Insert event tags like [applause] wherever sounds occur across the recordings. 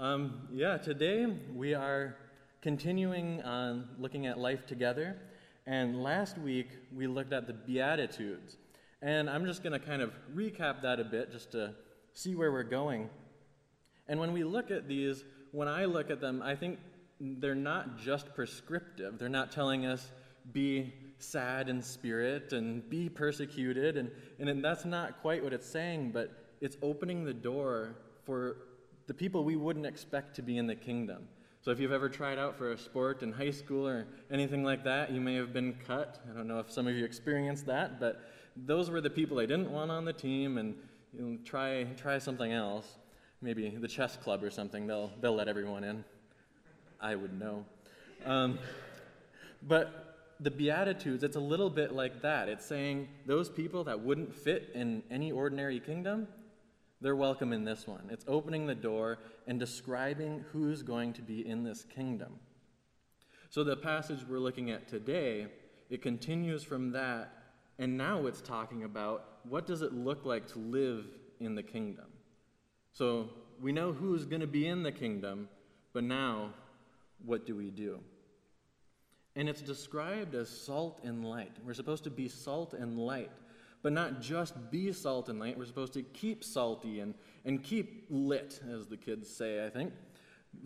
Um, yeah, today we are continuing on looking at life together. And last week we looked at the Beatitudes. And I'm just going to kind of recap that a bit just to see where we're going. And when we look at these, when I look at them, I think they're not just prescriptive. They're not telling us be sad in spirit and be persecuted. And, and that's not quite what it's saying, but it's opening the door for the people we wouldn't expect to be in the kingdom. So if you've ever tried out for a sport in high school or anything like that, you may have been cut. I don't know if some of you experienced that, but those were the people I didn't want on the team, and you know, try try something else. Maybe the chess club or something. They'll they'll let everyone in. I would know. Um, but the Beatitudes, it's a little bit like that. It's saying those people that wouldn't fit in any ordinary kingdom, they're welcome in this one. It's opening the door and describing who's going to be in this kingdom. So the passage we're looking at today, it continues from that, and now it's talking about what does it look like to live in the kingdom. So we know who's going to be in the kingdom, but now what do we do? And it's described as salt and light. We're supposed to be salt and light but not just be salt and light. We're supposed to keep salty and, and keep lit, as the kids say, I think.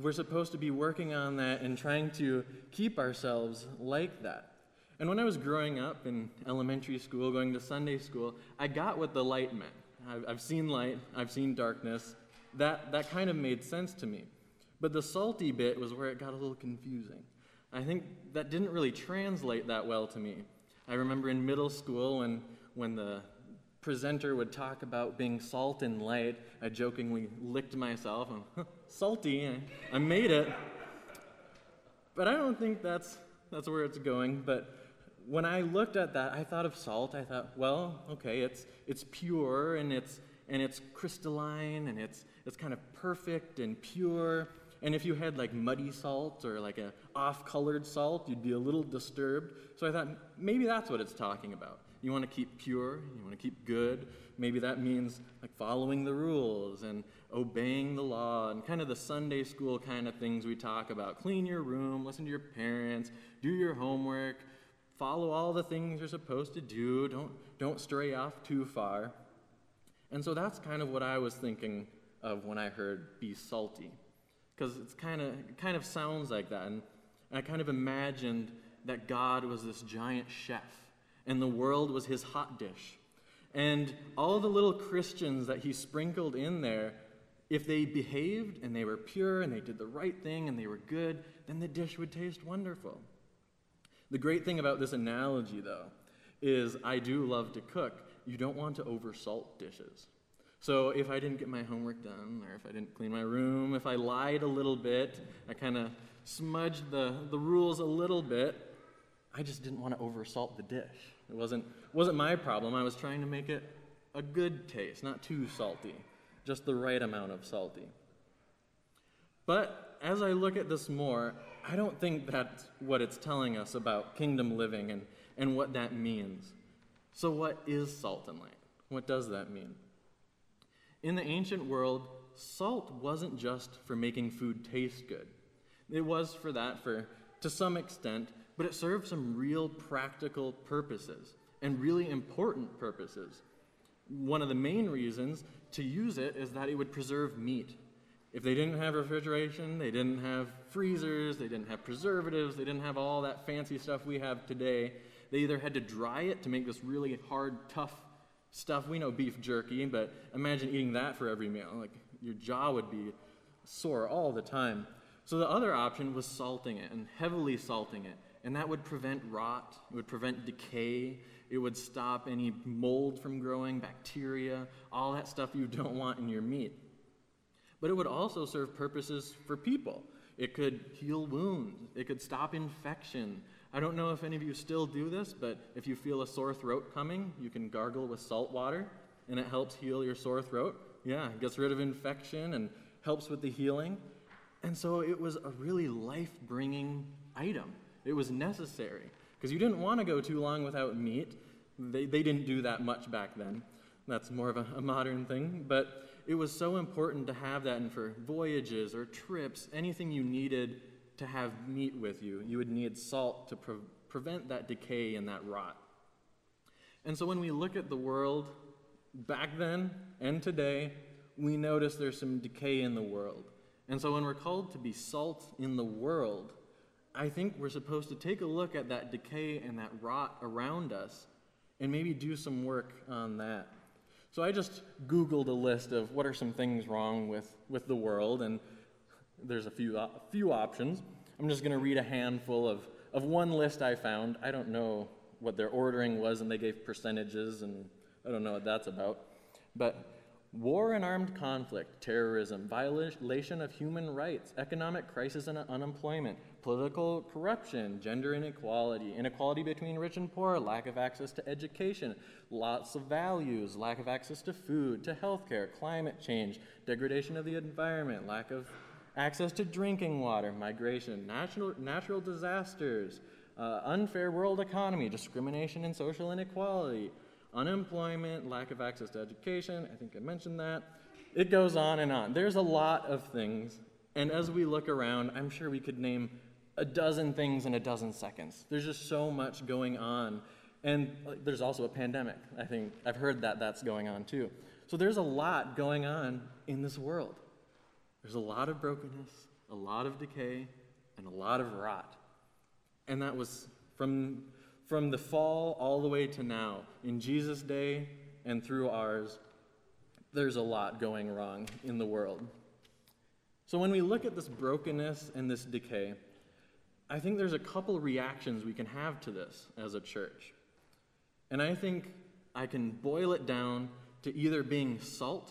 We're supposed to be working on that and trying to keep ourselves like that. And when I was growing up in elementary school, going to Sunday school, I got what the light meant. I've, I've seen light, I've seen darkness. That, that kind of made sense to me. But the salty bit was where it got a little confusing. I think that didn't really translate that well to me. I remember in middle school when when the presenter would talk about being salt and light, I jokingly licked myself huh, salty, eh? I made it. But I don't think that's that's where it's going. But when I looked at that, I thought of salt. I thought, well, okay, it's it's pure and it's and it's crystalline and it's it's kind of perfect and pure. And if you had like muddy salt or like a off-colored salt, you'd be a little disturbed. So I thought maybe that's what it's talking about. You want to keep pure, you want to keep good. Maybe that means like following the rules and obeying the law and kind of the Sunday school kind of things we talk about. Clean your room, listen to your parents, do your homework, follow all the things you're supposed to do. Don't don't stray off too far. And so that's kind of what I was thinking of when I heard be salty. Because it's kind of it kind of sounds like that. And I kind of imagined that God was this giant chef and the world was his hot dish. And all the little Christians that he sprinkled in there, if they behaved and they were pure and they did the right thing and they were good, then the dish would taste wonderful. The great thing about this analogy, though, is I do love to cook. You don't want to oversalt dishes. So if I didn't get my homework done, or if I didn't clean my room, if I lied a little bit, I kind of smudged the, the rules a little bit, I just didn't want to oversalt the dish. It wasn't, wasn't my problem. I was trying to make it a good taste, not too salty, just the right amount of salty. But as I look at this more, I don't think that's what it's telling us about kingdom living and, and what that means. So, what is salt and light? What does that mean? In the ancient world, salt wasn't just for making food taste good. It was for that, for to some extent, but it served some real practical purposes and really important purposes. One of the main reasons to use it is that it would preserve meat. If they didn't have refrigeration, they didn't have freezers, they didn't have preservatives, they didn't have all that fancy stuff we have today, they either had to dry it to make this really hard, tough stuff. We know beef jerky, but imagine eating that for every meal. Like your jaw would be sore all the time. So the other option was salting it and heavily salting it and that would prevent rot, it would prevent decay, it would stop any mold from growing, bacteria, all that stuff you [laughs] don't want in your meat. But it would also serve purposes for people. It could heal wounds, it could stop infection. I don't know if any of you still do this, but if you feel a sore throat coming, you can gargle with salt water and it helps heal your sore throat. Yeah, it gets rid of infection and helps with the healing. And so it was a really life bringing item. It was necessary because you didn't want to go too long without meat. They, they didn't do that much back then. That's more of a, a modern thing. But it was so important to have that, and for voyages or trips, anything you needed to have meat with you, you would need salt to pre- prevent that decay and that rot. And so when we look at the world back then and today, we notice there's some decay in the world. And so when we're called to be salt in the world, I think we're supposed to take a look at that decay and that rot around us and maybe do some work on that. So I just Googled a list of what are some things wrong with, with the world, and there's a few, a few options. I'm just going to read a handful of, of one list I found. I don't know what their ordering was, and they gave percentages, and I don't know what that's about. But war and armed conflict, terrorism, violation of human rights, economic crisis and unemployment, political corruption, gender inequality, inequality between rich and poor, lack of access to education, lots of values, lack of access to food, to healthcare, climate change, degradation of the environment, lack of access to drinking water, migration, natural, natural disasters, uh, unfair world economy, discrimination and social inequality, unemployment, lack of access to education. I think I mentioned that. It goes on and on. There's a lot of things. And as we look around, I'm sure we could name a dozen things in a dozen seconds. There's just so much going on. And there's also a pandemic. I think I've heard that that's going on too. So there's a lot going on in this world. There's a lot of brokenness, a lot of decay, and a lot of rot. And that was from from the fall all the way to now, in Jesus' day and through ours, there's a lot going wrong in the world. So when we look at this brokenness and this decay, I think there's a couple reactions we can have to this as a church. And I think I can boil it down to either being salt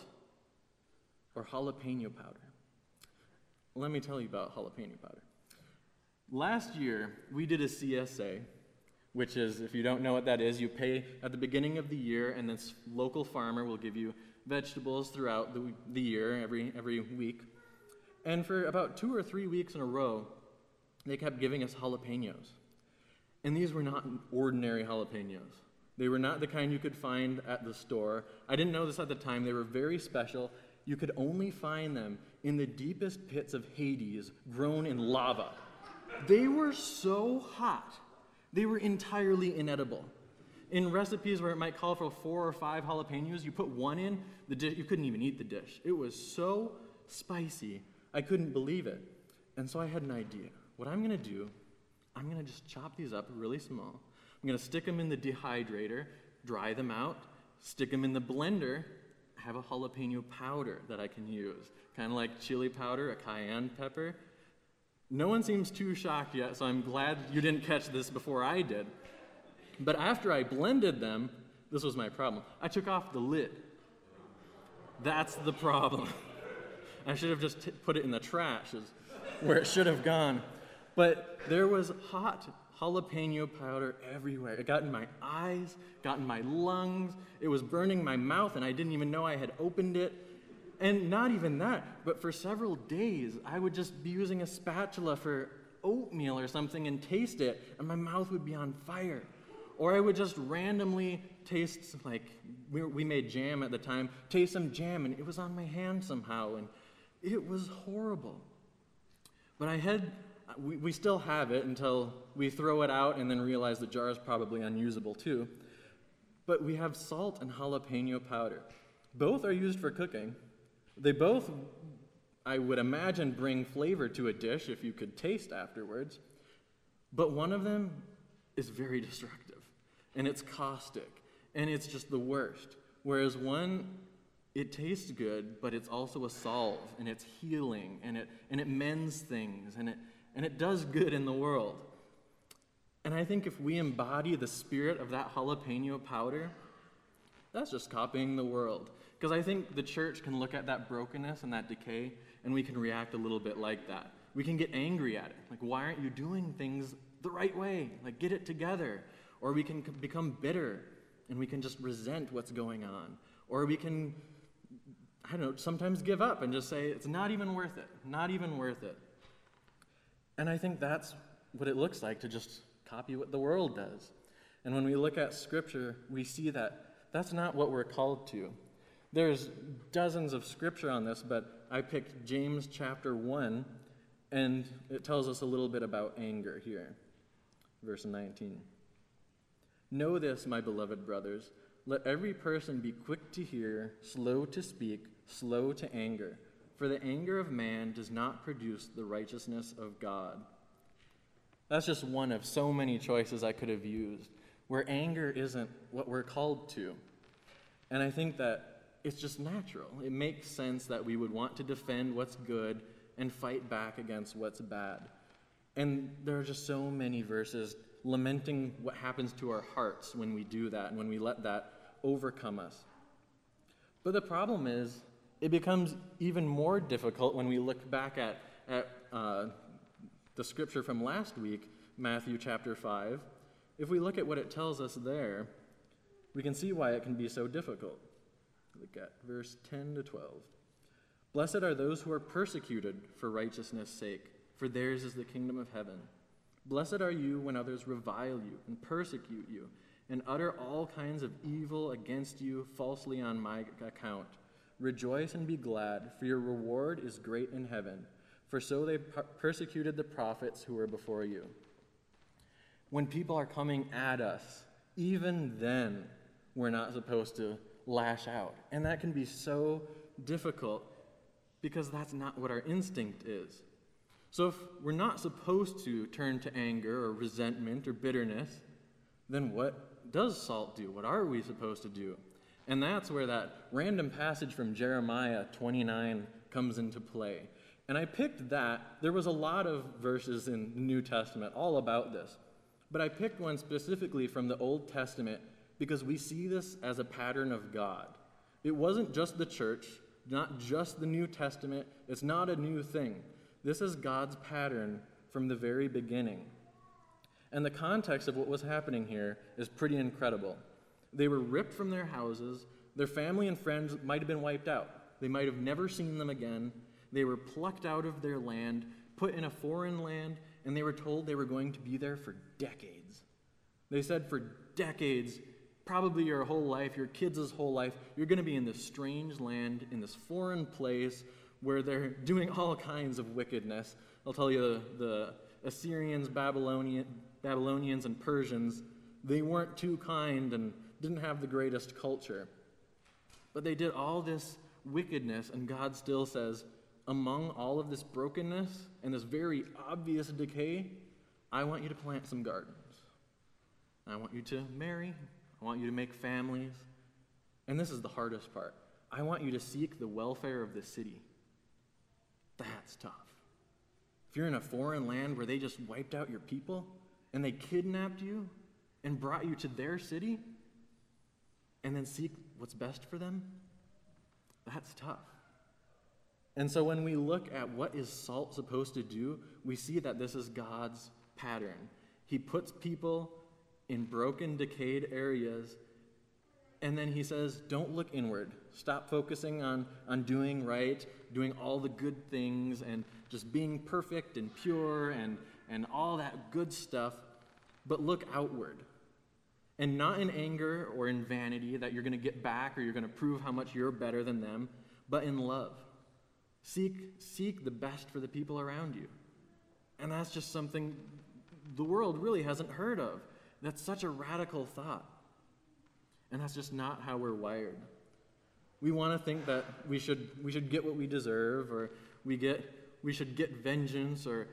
or jalapeno powder. Let me tell you about jalapeno powder. Last year, we did a CSA which is, if you don't know what that is, you pay at the beginning of the year, and this local farmer will give you vegetables throughout the, the year, every, every week. And for about two or three weeks in a row, they kept giving us jalapenos. And these were not ordinary jalapenos. They were not the kind you could find at the store. I didn't know this at the time. They were very special. You could only find them in the deepest pits of Hades, grown in lava. They were so hot they were entirely inedible. In recipes where it might call for four or five jalapenos, you put one in, the dish, you couldn't even eat the dish. It was so spicy, I couldn't believe it. And so I had an idea. What I'm to do, I'm to just chop these up really small. I'm to stick them in the dehydrator, dry them out, stick them in the blender, have a jalapeno powder that I can use. Kind of like chili powder, a cayenne pepper, no one seems too shocked yet, so I'm glad you didn't catch this before I did. But after I blended them, this was my problem. I took off the lid. That's the problem. [laughs] I should have just t- put it in the trash, where it should have gone. But there was hot jalapeno powder everywhere. It got in my eyes, got in my lungs. It was burning my mouth, and I didn't even know I had opened it. And not even that, but for several days, I would just be using a spatula for oatmeal or something and taste it, and my mouth would be on fire. Or I would just randomly taste, like, we, we made jam at the time, taste some jam, and it was on my hand somehow, and it was horrible. But I had, we, we still have it until we throw it out and then realize the jar is probably unusable too. But we have salt and jalapeno powder. Both are used for cooking, they both, I would imagine, bring flavor to a dish if you could taste afterwards, but one of them is very destructive, and it's caustic, and it's just the worst. Whereas one, it tastes good, but it's also a salve, and it's healing, and it, and it mends things, and it, and it does good in the world. And I think if we embody the spirit of that jalapeno powder, that's just copying the world. Because I think the church can look at that brokenness and that decay, and we can react a little bit like that. We can get angry at it. Like, why aren't you doing things the right way? Like, get it together. Or we can become bitter and we can just resent what's going on. Or we can, I don't know, sometimes give up and just say, it's not even worth it. Not even worth it. And I think that's what it looks like to just copy what the world does. And when we look at Scripture, we see that that's not what we're called to. There's dozens of scripture on this, but I picked James chapter 1, and it tells us a little bit about anger here. Verse 19. Know this, my beloved brothers. Let every person be quick to hear, slow to speak, slow to anger. For the anger of man does not produce the righteousness of God. That's just one of so many choices I could have used, where anger isn't what we're called to. And I think that it's just natural. It makes sense that we would want to defend what's good and fight back against what's bad. And there are just so many verses lamenting what happens to our hearts when we do that and when we let that overcome us. But the problem is, it becomes even more difficult when we look back at, at uh, the scripture from last week, Matthew chapter 5. If we look at what it tells us there, we can see why it can be so difficult. Look at verse 10 to 12. Blessed are those who are persecuted for righteousness' sake, for theirs is the kingdom of heaven. Blessed are you when others revile you and persecute you and utter all kinds of evil against you falsely on my account. Rejoice and be glad, for your reward is great in heaven, for so they persecuted the prophets who were before you. When people are coming at us, even then, we're not supposed to lash out. And that can be so difficult because that's not what our instinct is. So if we're not supposed to turn to anger or resentment or bitterness, then what does salt do? What are we supposed to do? And that's where that random passage from Jeremiah 29 comes into play. And I picked that. There was a lot of verses in the New Testament all about this. But I picked one specifically from the Old Testament because we see this as a pattern of God. It wasn't just the church, not just the New Testament, it's not a new thing. This is God's pattern from the very beginning. And the context of what was happening here is pretty incredible. They were ripped from their houses, their family and friends might have been wiped out. They might have never seen them again. They were plucked out of their land, put in a foreign land, and they were told they were going to be there for decades. They said for decades, probably your whole life, your kids' whole life, you're going to be in this strange land, in this foreign place where they're [laughs] doing all kinds of wickedness. I'll tell you the, Assyrians, Babylonian, Babylonians, and Persians, they weren't too kind and didn't have the greatest culture. But they did all this wickedness, and God still says, among all of this brokenness and this very obvious decay, I want you to plant some gardens. I want you to marry I want you to make families. And this is the hardest part. I want you to seek the welfare of the city. That's tough. If you're in a foreign land where they just wiped out your people and they kidnapped you and brought you to their city and then seek what's best for them, that's tough. And so when we look at what is salt supposed to do, we see that this is God's pattern. He puts people in broken, decayed areas. And then he says, Don't look inward. Stop focusing on, on doing right, doing all the good things, and just being perfect and pure and, and all that good stuff, but look outward. And not in anger or in vanity that you're going to get back or you're going to prove how much you're better than them, but in love. Seek, seek the best for the people around you. And that's just something the world really hasn't heard of. That's such a radical thought. And that's just not how we're wired. We want to think that we should, we should get what we deserve, or we, get, we should get vengeance, or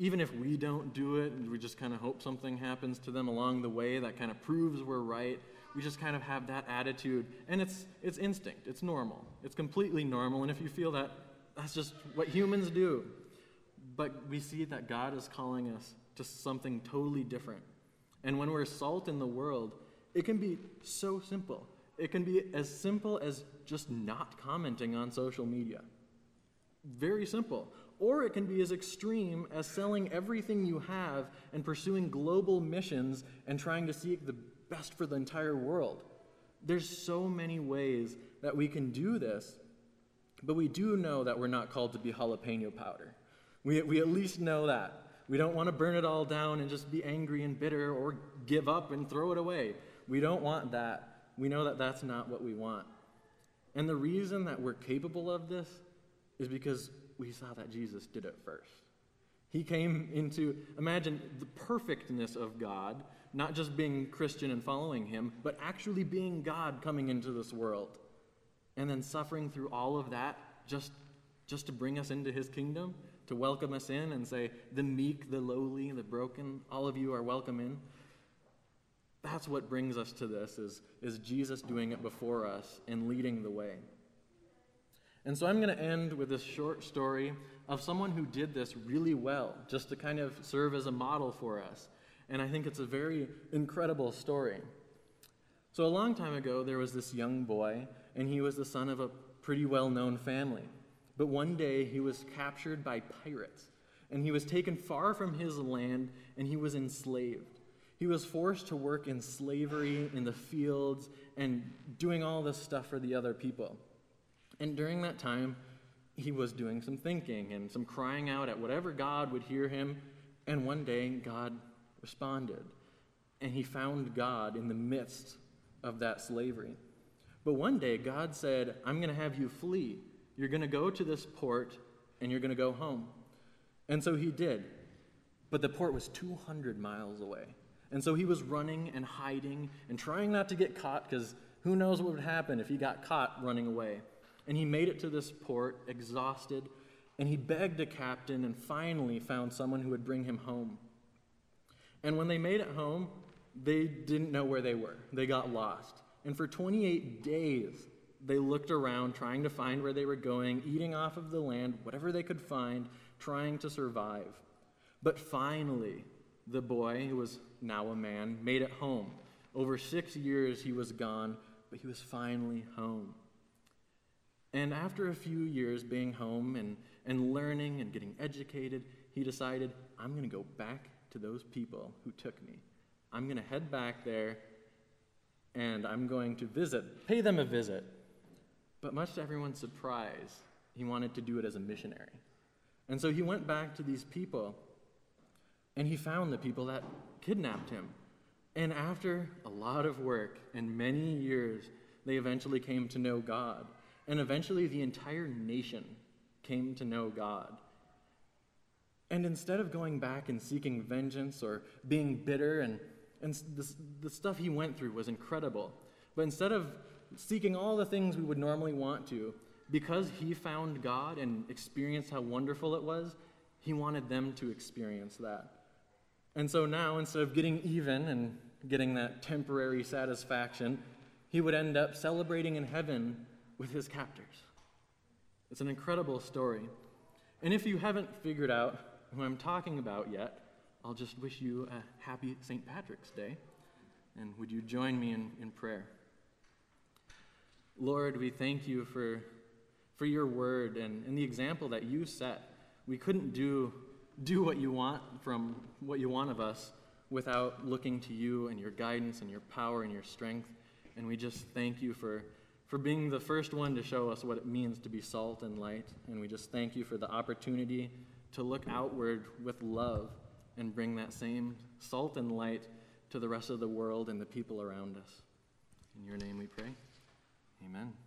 even if we don't do it, we just kind of hope something happens to them along the way that kind of proves we're right. We just kind of have that attitude. And it's, it's instinct, it's normal. It's completely normal. And if you feel that, that's just what humans do. But we see that God is calling us to something totally different. And when we're salt in the world, it can be so simple. It can be as simple as just not commenting on social media. Very simple. Or it can be as extreme as selling everything you have and pursuing global missions and trying to seek the best for the entire world. There's so many ways that we can do this, but we do know that we're not called to be jalapeno powder. We, we at least know that. We don't want to burn it all down and just be angry and bitter or give up and throw it away. We don't want that. We know that that's not what we want. And the reason that we're capable of this is because we saw that Jesus did it first. He came into, imagine the perfectness of God, not just being Christian and following Him, but actually being God coming into this world. And then suffering through all of that just, just to bring us into His kingdom, to welcome us in and say, the meek, the lowly, the broken, all of you are welcome in. That's what brings us to this, is, is Jesus doing it before us and leading the way. And so I'm going to end with this short story of someone who did this really well, just to kind of serve as a model for us. And I think it's a very incredible story. So, a long time ago, there was this young boy, and he was the son of a pretty well known family. But one day, he was captured by pirates, and he was taken far from his land, and he was enslaved. He was forced to work in slavery in the fields and doing all this stuff for the other people. And during that time, he was doing some thinking and some crying out at whatever God would hear him. And one day, God responded. And he found God in the midst of that slavery. But one day, God said, I'm going to have you flee. You're going to go to this port and you're going to go home. And so he did. But the port was 200 miles away. And so he was running and hiding and trying not to get caught because who knows what would happen if he got caught running away. And he made it to this port, exhausted, and he begged a captain and finally found someone who would bring him home. And when they made it home, they didn't know where they were. They got lost. And for 28 days, they looked around trying to find where they were going, eating off of the land, whatever they could find, trying to survive. But finally, the boy, who was now a man, made it home. Over six years he was gone, but he was finally home. And after a few years being home and, and learning and getting educated, he decided, I'm going to go back to those people who took me. I'm going to head back there and I'm going to visit, pay them a visit. But much to everyone's surprise, he wanted to do it as a missionary. And so he went back to these people and he found the people that kidnapped him. And after a lot of work and many years, they eventually came to know God. And eventually, the entire nation came to know God. And instead of going back and seeking vengeance or being bitter, and, and the, the stuff he went through was incredible, but instead of seeking all the things we would normally want to, because he found God and experienced how wonderful it was, he wanted them to experience that. And so now, instead of getting even and getting that temporary satisfaction, he would end up celebrating in heaven with his captors. It's an incredible story. And if you haven't figured out who I'm talking about yet, I'll just wish you a happy St. Patrick's Day. And would you join me in, in prayer? Lord, we thank you for, for your word and, and the example that you set. We couldn't do, do what you want from what you want of us without looking to you and your guidance and your power and your strength. And we just thank you for for being the first one to show us what it means to be salt and light. And we just thank you for the opportunity to look outward with love and bring that same salt and light to the rest of the world and the people around us. In your name we pray. Amen.